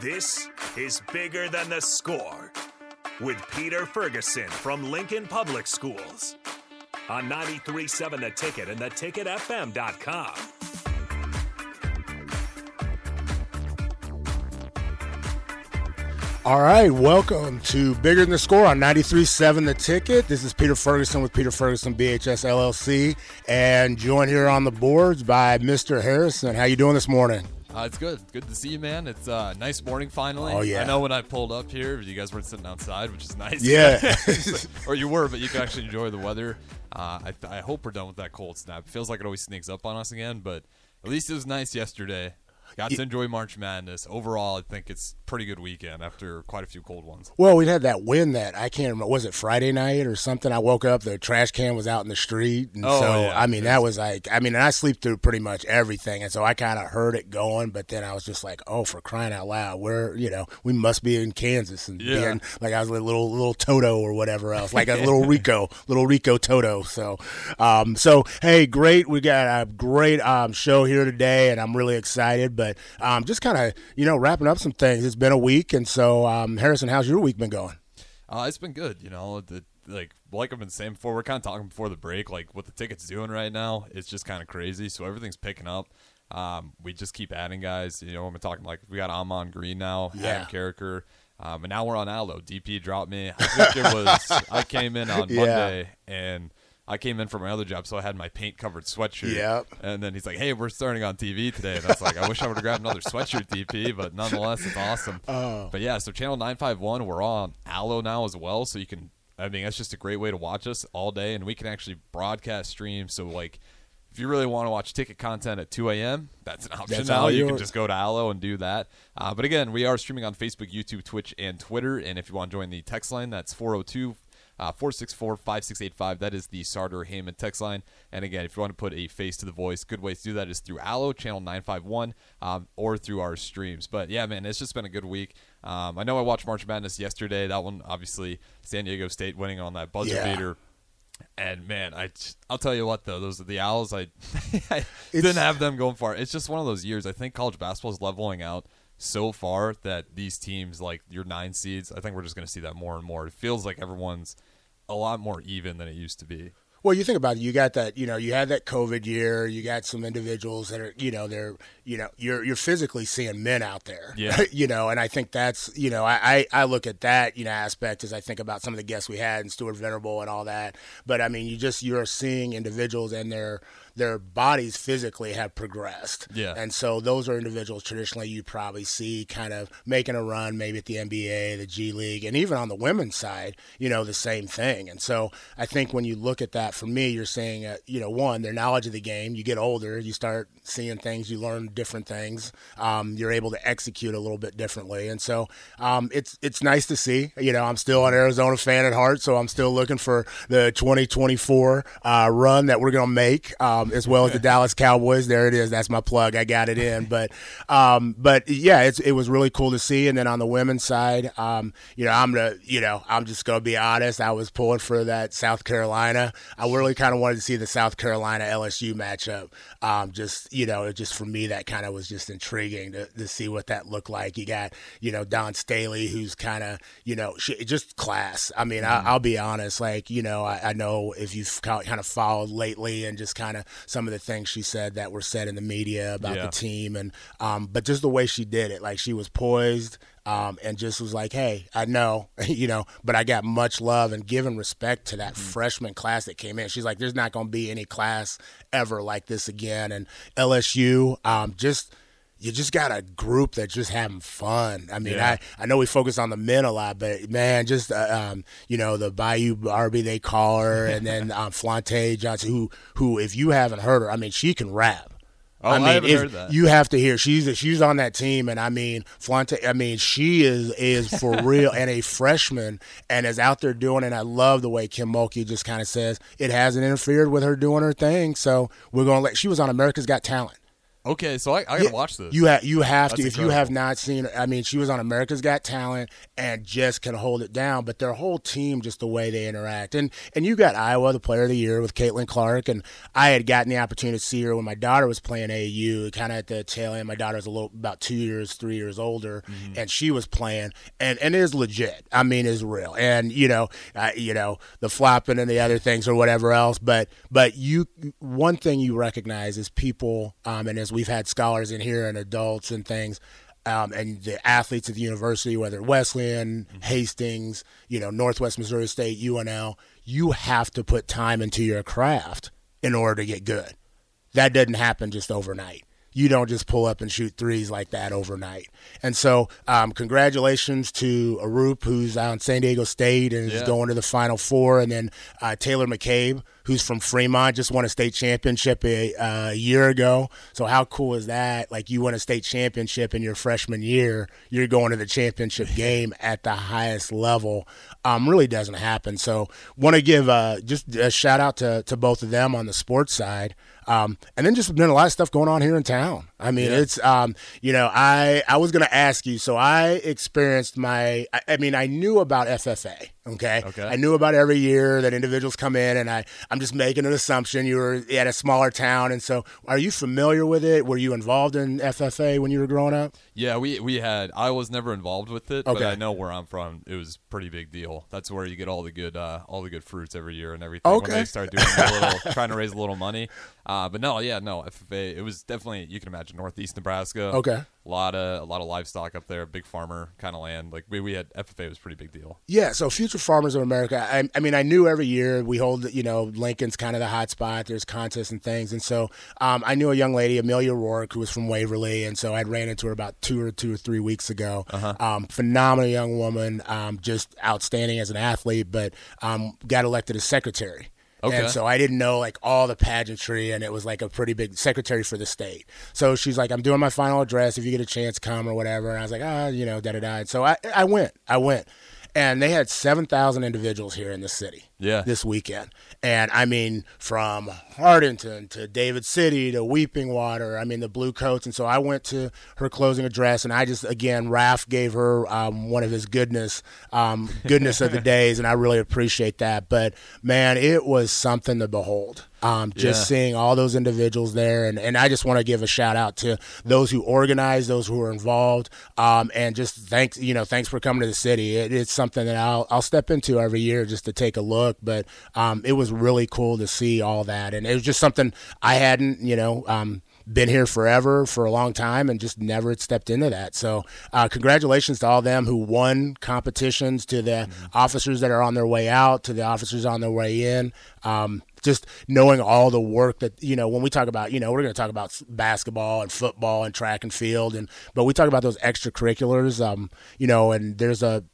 This is Bigger Than the Score with Peter Ferguson from Lincoln Public Schools on 93.7 The Ticket and theticketfm.com. All right, welcome to Bigger Than the Score on 93.7 The Ticket. This is Peter Ferguson with Peter Ferguson BHS LLC, and joined here on the boards by Mr. Harrison. How you doing this morning? Uh, it's good. Good to see you, man. It's a uh, nice morning finally. Oh, yeah. I know when I pulled up here, you guys weren't sitting outside, which is nice. Yeah. or you were, but you can actually enjoy the weather. Uh, I, I hope we're done with that cold snap. It feels like it always sneaks up on us again, but at least it was nice yesterday. Got to enjoy March Madness. Overall, I think it's pretty good weekend after quite a few cold ones. Well, we had that wind that I can't remember. Was it Friday night or something? I woke up, the trash can was out in the street, and Oh, so yeah. I mean that was like, I mean, and I sleep through pretty much everything, and so I kind of heard it going, but then I was just like, oh, for crying out loud, we're you know we must be in Kansas and Yeah. being like I was a little little Toto or whatever else, like a little Rico, little Rico Toto. So, um, so hey, great, we got a great um show here today, and I'm really excited, but um, just kind of you know wrapping up some things. It's been a week, and so um, Harrison, how's your week been going? Uh, it's been good, you know. The, like like I've been saying before, we're kind of talking before the break. Like what the tickets doing right now, it's just kind of crazy. So everything's picking up. Um, we just keep adding guys. You know, I'm talking like we got Ahman Green now, Yeah. Adam Carriker, um, and now we're on Allo. DP dropped me. I think it was I came in on Yeah. Monday and. I came in from my other job, so I had my paint covered sweatshirt. Yep. And then he's like, "Hey, we're starting on TV today." And I was like, "I wish I would have grabbed another sweatshirt, DP." But nonetheless, it's awesome. Oh. But yeah, so channel nine five one, we're on Allo now as well, so you can. I mean, that's just a great way to watch us all day, and we can actually broadcast stream. So like, if you really want to watch ticket content at 2 a.m., that's an option That's now. You can just go to Allo and do that. Uh, but again, we are streaming on Facebook, YouTube, Twitch, and Twitter. And if you want to join the text line, that's 402 uh, 464 5685. That is the Sartor Hamann text line. And again, if you want to put a face to the voice, good way to do that is through Allo, channel 951, um, or through our streams. But yeah, man, it's just been a good week. Um, I know I watched March Madness yesterday. That one, obviously, San Diego State winning on that buzzer Yeah. beater. And man, I I'll tell you what though, those are the Owls. I, I didn't have them going far. It's just one of those years. I think college basketball is leveling out so far that these teams, like your nine seeds, I think we're just going to see that more and more. It feels like everyone's a lot more even than it used to be. Well, you think about it. You got that. You know, you had that COVID year. You got some individuals that are. You know, they're. You know, you're you're physically seeing men out there. Yeah. you know, and I think that's. You know, I, I I look at that. You know, aspect as I think about some of the guests we had and Stuart Venerable and all that. But I mean, you just you're seeing individuals and their their bodies physically have progressed. Yeah. And so those are individuals traditionally you probably see kind of making a run maybe at the NBA, the G League, and even on the women's side, you know, the same thing. And so I think when you look at that, for me, you're saying, uh, you know, one, their knowledge of the game. You get older, you start seeing things, you learn different things. Um, you're able to execute a little bit differently, and so um, it's it's nice to see. You know, I'm still an Arizona fan at heart, so I'm still looking for the 2024 uh, run that we're going to make, um, as well as the Dallas Cowboys. There it is. That's my plug. I got it in. But um, but yeah, it's, it was really cool to see. And then on the women's side, um, you know, I'm gonna, you know, I'm just gonna be honest. I was pulling for that South Carolina. I really kind of wanted to see the South Carolina LSU matchup. Um, just you know, just for me that kind of was just intriguing to, to see what that looked like. You got you know Dawn Staley, who's kind of you know she, just class. I mean, I, I'll be honest. Like you know, I, I know if you've kind of followed lately and just kind of some of the things she said that were said in the media about Yeah. the team and um, but just the way she did it, like she was poised. Um, and just was like, hey, I know, you know, but I got much love and given respect to that freshman class that came in. She's like, there's not going to be any class ever like this again. And LSU, um, just you just got a group that's just having fun. I mean, Yeah. I, I know we focus on the men a lot, but man, just uh, um, you know the Bayou Barbie they call her, and then um, Flau'jae Johnson, who who if you haven't heard her, I mean, she can rap. Oh, I haven't if- heard that. You have to hear. She's she's on that team, and I mean, Flau'jae. I mean, she is is for real, and a freshman, and is out there doing. it. And I love the way Kim Mulkey just kind of says it hasn't interfered with her doing her thing. So we're gonna let. She was on America's Got Talent. Okay, so I, I gotta Yeah, watch this. You have you have That's to if you have not seen. I mean, she was on America's Got Talent and just can hold it down. But their whole team, just the way they interact, and and you got Iowa, the Player of the Year with Caitlin Clark, and I had gotten the opportunity to see her when my daughter was playing AU, kind of at the tail end. My daughter's a little about two years, three years older, Mm-hmm. and she was playing, and and it is legit. I mean, is real, and you know, uh, you know the flopping and the other things or whatever else. But but you one thing you recognize is people, um, and as we've had scholars in here and adults and things. Um, and the athletes at the university, whether Wesleyan, Hastings, you know, Northwest Missouri State, UNL, you have to put time into your craft in order to get good. That doesn't happen just overnight. You don't just pull up and shoot threes like that overnight. And so, um, congratulations to Arop, who's on San Diego State and is going to the Final Four, and then uh, Taylor McCabe, who's from Fremont, just won a state championship a, uh, a year ago. So how cool is that? Like you won a state championship in your freshman year, you're going to the championship game at the highest level. Um, really doesn't happen. So want to give uh, just a shout out to to both of them on the sports side. Um, and then just been a lot of stuff going on here in town. I mean, it's um, you know, I I was gonna ask you. So I experienced my. I, I mean, I knew about FFA. Okay? Okay. I knew about every year that individuals come in, and I I'm just making an assumption you were at a smaller town, and so are you familiar with it? Were you involved in FFA when you were growing up? Yeah, we we had. I was never involved with it, but I know where I'm from. It was pretty big deal. That's where you get all the good uh, all the good fruits every year and everything. When Okay. they start doing a little, trying to raise a little money. Uh, but no, yeah, no FFA. It was definitely you can imagine Northeast Nebraska. Okay. A lot of a lot of livestock up there, big farmer kind of land. Like we, we had FFA was a pretty big deal. Yeah, so Future Farmers of America. I, I mean, I knew every year we hold, you know, Lincoln's kind of the hot spot. There's contests and things, and so um, I knew a young lady, Amelia Rourke, who was from Waverly, and so I ran into her about two or two or three weeks ago. Um, phenomenal young woman, um, just outstanding as an athlete, but um, got elected as secretary. Okay. And so I didn't know like all the pageantry, and it was like a pretty big secretary for the state. So she's like, "I'm doing my final address. If you get a chance, come or whatever." And I was like, "Ah, you know, da da da." And so I I went, I went, and they had seven thousand individuals here in the city. Yeah. This weekend, and I mean, from Hartington to David City to Weeping Water. I mean, the Blue Coats. And so I went to her closing address, and I just again, Raf gave her um, one of his goodness, um, goodness of the days, and I really appreciate that. But man, it was something to behold. Um, just Yeah. seeing all those individuals there, and, and I just want to give a shout out to those who organized, those who were involved, um, and just thanks, you know, thanks for coming to the city. It, it's something that I'll I'll step into every year just to take a look. But um, it was really cool to see all that, and it was just something I hadn't, you know. Um, been here forever for a long time and just never had stepped into that. So, uh, congratulations to all them who won competitions, to the officers that are on their way out, to the officers on their way in. Um, just knowing all the work that you know when we talk about you know we're going to talk about basketball and football and track and field and but we talk about those extracurriculars um you know and there's a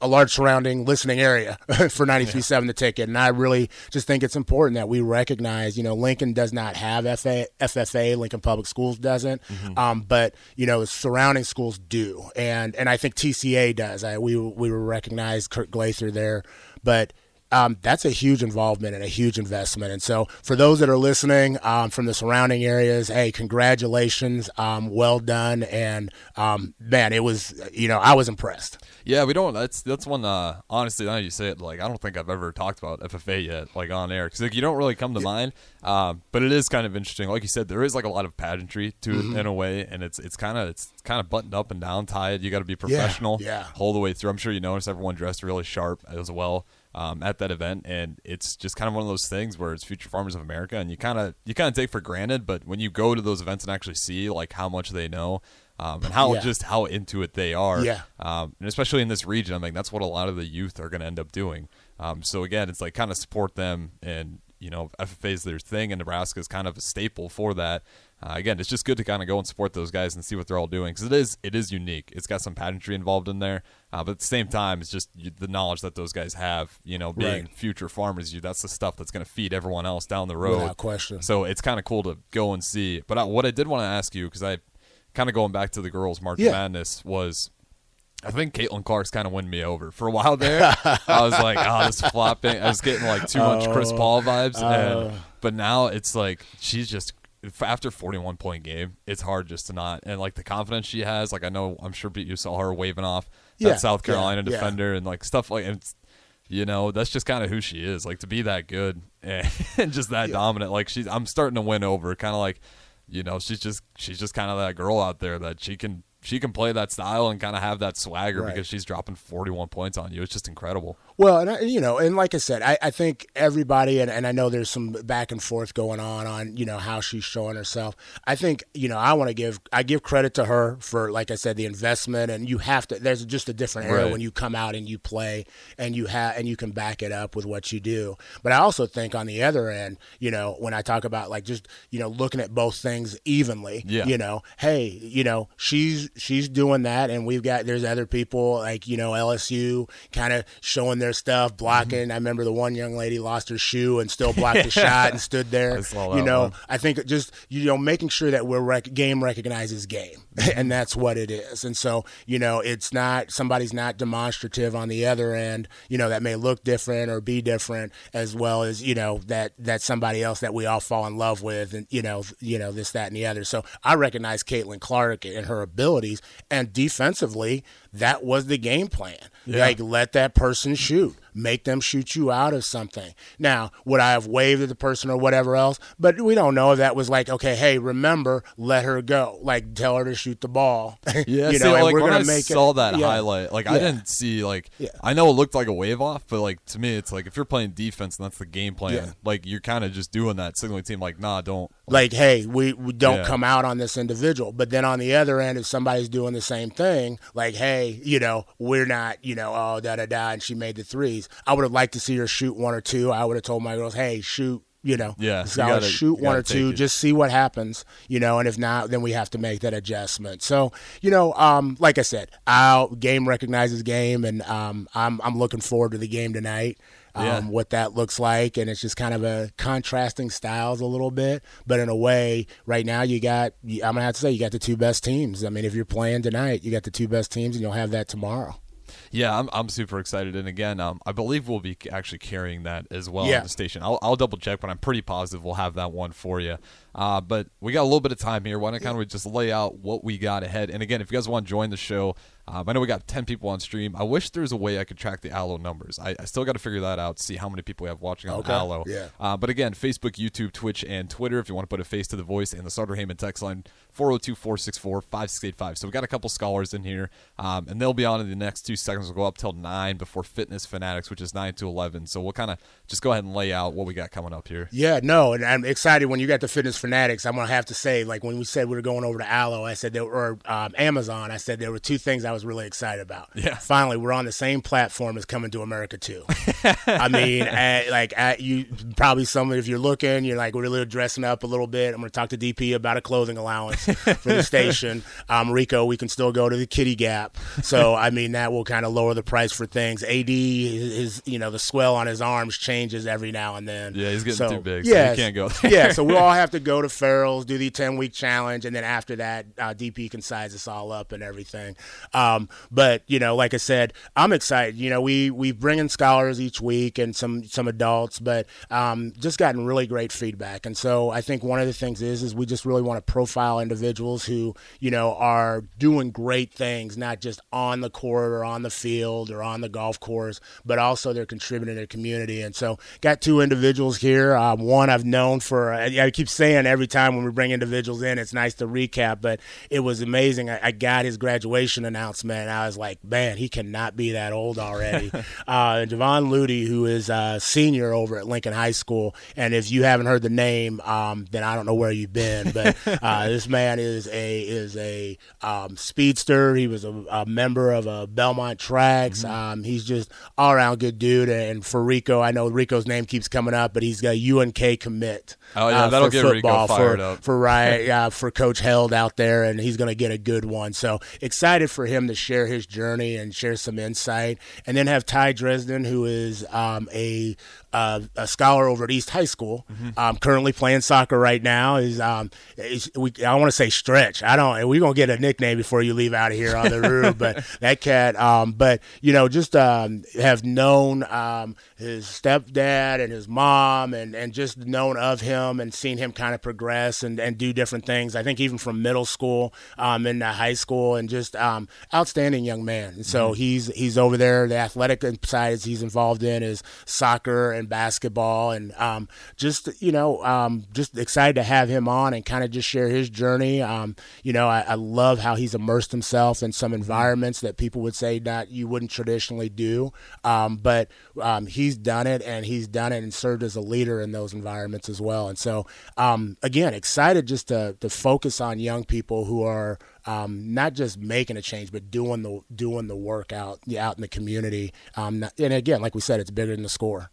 a- large surrounding listening area for 93.7 the ticket. And i really just think it's important that we recognize you know lincoln does not have FA, ffa lincoln public schools doesn't. Um, but you know surrounding schools do. And and i think tca does. I, we we recognize kurt glazer there. But um, that's a huge involvement and a huge investment. And so, for those that are listening um, from the surrounding areas, hey, congratulations, um, well done. And um, man, it was, you know, I was impressed. Yeah, we don't. That's that's one. Uh, honestly, now you say it, like I don't think I've ever talked about FFA yet, like on air, because like you don't really come to mind. Um, but it is kind of interesting. Like you said, there is like a lot of pageantry to Mm-hmm. it in a way, and it's it's kind of it's kind of buttoned up and down, tied. You got to be professional, yeah. whole the way through. I'm sure you noticed everyone dressed really sharp as well. Um, at that event, and it's just kind of one of those things where it's Future Farmers of America, and you kind of you kind of take for granted, but when you go to those events and actually see like how much they know, um, and how Yeah. just how into it they are, Yeah. um, and especially in this region, I mean, that's what a lot of the youth are going to end up doing. Um, so again, it's like kind of support them, and you know, FFA is their thing, and Nebraska is kind of a staple for that. Uh, again, it's just good to kind of go and support those guys and see what they're all doing because it is it is unique. It's got some pageantry involved in there, uh, but at the same time, it's just the knowledge that those guys have. You know, being Right. future farmers, you that's the stuff that's going to feed everyone else down the road. Without question. So it's kind of cool to go and see. But I, what I did want to ask you because I kind of going back to the girls' March Yeah. Madness was I think Caitlin Clark's kind of won me over for a while there. I was like, oh, this flopping. I was getting like too much Chris oh. Paul vibes, and, oh. but now it's like she's just after 41 point game, it's hard just to not and like the confidence she has. Like I know, I'm sure you saw her waving off that Yeah, South Carolina yeah, yeah. defender and like stuff like and you know that's just kind of who she is. Like to be that good and, just that dominant. Like she's I'm starting to win over. Kind of like you know she's just she's just kind of that girl out there that she can she can play that style and kind of have that swagger Right. because she's dropping 41 points on you. It's just incredible. Well, and I, you know, and like I said, I, I think everybody, and, and I know there's some back and forth going on on you know how she's showing herself. I think you know I want to give I give credit to her for like I said the investment, and you have to. There's just a different era Right. when you come out and you play, and you have and you can back it up with what you do. But I also think on the other end, you know, when I talk about like just you know looking at both things evenly, Yeah. you know, hey, you know, she's she's doing that, and we've got there's other people like you know LSU kind of showing their stuff, blocking. Mm-hmm. I remember the one young lady lost her shoe and still blocked the shot and stood there. You know, one. I think just you know making sure that we're rec- game recognizes game, Mm-hmm. and that's what it is. And so you know, it's not somebody's not demonstrative on the other end. You know, that may look different or be different, as well as you know that that somebody else that we all fall in love with, and you know, you know this, that, and the other. So I recognize Caitlin Clark and her abilities, and defensively, that was the game plan. Like let that person shoot. Make them shoot you out of something. Now, would I have waved at the person or whatever else? But we don't know if that was like, okay, hey, remember, let her go. Like, tell her to shoot the ball. Yeah, you see, know, like we're gonna I make saw it, that yeah. highlight, like I didn't see like Yeah. I know it looked like a wave off, but like to me, it's like if you're playing defense and that's the game plan, Yeah. like you're kind of just doing that, signaling team like, nah, don't. like, hey, we, we don't Yeah. come out on this individual. But then on the other end, if somebody's doing the same thing, like, hey, you know, we're not, you know, oh, da da da, and she made the threes. I would have liked to see her shoot one or two. I would have told my girls, hey, shoot. You know, Yeah, so you gotta- shoot one or two, just see what happens, you know, and if not, then we have to make that adjustment. So, you know, um, like I said, our game recognizes game, and um, I'm I'm looking forward to the game tonight. Um, Yeah. what that looks like, and it's just kind of a contrasting styles a little bit, but in a way, right now you got I'm gonna have to say you got the two best teams. I mean, if you're playing tonight, you got the two best teams, and you'll have that tomorrow. Yeah, I'm, I'm super excited, and again, um, I believe we'll be actually carrying that as well Yeah. on the station. I'll, I'll double check, but I'm pretty positive we'll have that one for you. Uh, but we got a little bit of time here. Why don't kind of just lay out what we got ahead? And again, if you guys want to join the show, um, I know we got 10 people on stream. I wish there was a way I could track the Allo numbers. I, I still got to figure that out, see how many people we have watching on Okay, Allo. yeah. Uh, but again, Facebook, YouTube, Twitch, and Twitter if you want to put a face to the voice, and the Sartor Hamann text line 402 464 5685. So we got a couple scholars in here, um, and they'll be on in the next two seconds. We'll go up till 9 before Fitness Fanatics, which is 9 to 11. So we'll kind of just go ahead and lay out what we got coming up here. Yeah, no, and I'm excited when you got the fitness fanatics. I'm gonna have to say, like when we said we were going over to Allo, I said there were um, Amazon. I said there were two things I was really excited about. Yeah. finally, we're on the same platform as Coming to America too. I mean, at, like at, you probably some if you're looking, you're like we're really dressing up a little bit. I'm gonna talk to DP about a clothing allowance for the station. Um, Rico, we can still go to the Kitty Gap, so I mean that will kind of lower the price for things. Ad, is you know the swell on his arms changes every now and then. Yeah, he's getting So, too big, so he can't go there. yeah, so we'll all have to go to Farrell's, do the 10 week challenge, and then after that, uh, DP can size us all up and everything. Um, but, you know, like I said, I'm excited. You know, we, we bring in scholars each week and some, some adults, but um, just gotten really great feedback. And so I think one of the things is, is we just really want to profile individuals who, you know, are doing great things, not just on the court or on the field or on the golf course, but also they're contributing to their community. And so got two individuals here. Um, one I've known for, I keep saying every time when we bring individuals in, it's nice to recap, but it was amazing. I, I got his graduation announcement and I was like, man, he cannot be that old already. uh, Javon Ludy, who is a senior over at Lincoln High School. And if you haven't heard the name, um, then I don't know where you've been, but uh, this man is a, is a um, speedster. He was a, a member of a Belmont Tracks. Um, he's just all around good dude. And for Rico, I know Rico's name keeps coming up, but he's got a UNK commit. Oh, yeah, uh, that'll get Rico football, fired for, up. for right, yeah, for Coach Held out there, and he's going to get a good one. So excited for him to share his journey and share some insight, and then have Ty Dresden, who is um, a uh, a scholar over at East High School. Mm-hmm. Um, currently playing soccer right now. Is um, is, we, I want to say Stretch. I don't. We're gonna get a nickname before you leave out of here on the roof. but that cat. Um, but you know, just um, have known um, his stepdad and his mom, and and just known of him and seen him kind of progress and and do different things. I think even from middle school um, into high school, and just um, outstanding young man. And so he's he's over there. The athletic side he's involved in is soccer and basketball, and um, just you know, um, just excited to have him on and kind of just share his journey. Um, you know, I, I love how he's immersed himself in some environments that people would say not you wouldn't traditionally do, um, but um, he's done it and he's done it and served as a leader in those environments as well. And so, um, again, excited just to to focus on young people who are um, not just making a change, but doing the doing the work out out in the community. Um, and again, like we said, it's bigger than the score.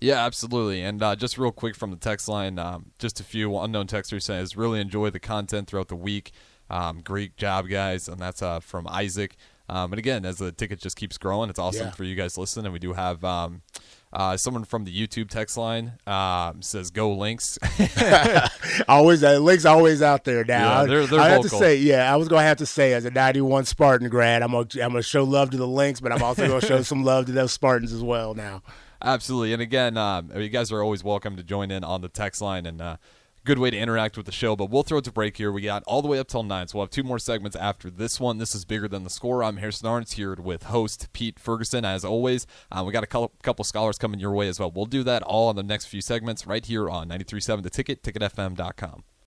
Yeah, absolutely. And uh, just real quick from the text line, um, just a few unknown texters says really enjoy the content throughout the week. Um, great job, guys, and that's uh, from Isaac. Um, and again, as the ticket just keeps growing, it's awesome Yeah. for you guys to listen. And we do have um, uh, someone from the YouTube text line um, says "Go Links." always, uh, link's always out there now. Yeah, they're- they're I have to say, yeah, I was gonna have to say, as a '91 Spartan grad, I'm gonna I'm gonna show love to the links, but I'm also gonna show some love to those Spartans as well. Now, Absolutely. And again, um, you guys are always welcome to join in on the text line and uh, good way to interact with the show. But we'll throw it to break here. We got all the way up till 9, so we'll have two more segments after this one. This is Bigger Than the Score. I'm Harrison Arns here with host Pete Ferguson. As always, um, we got a couple, couple scholars coming your way as well. We'll do that all in the next few segments right here on 93.7 The Ticket, ticketfm.com.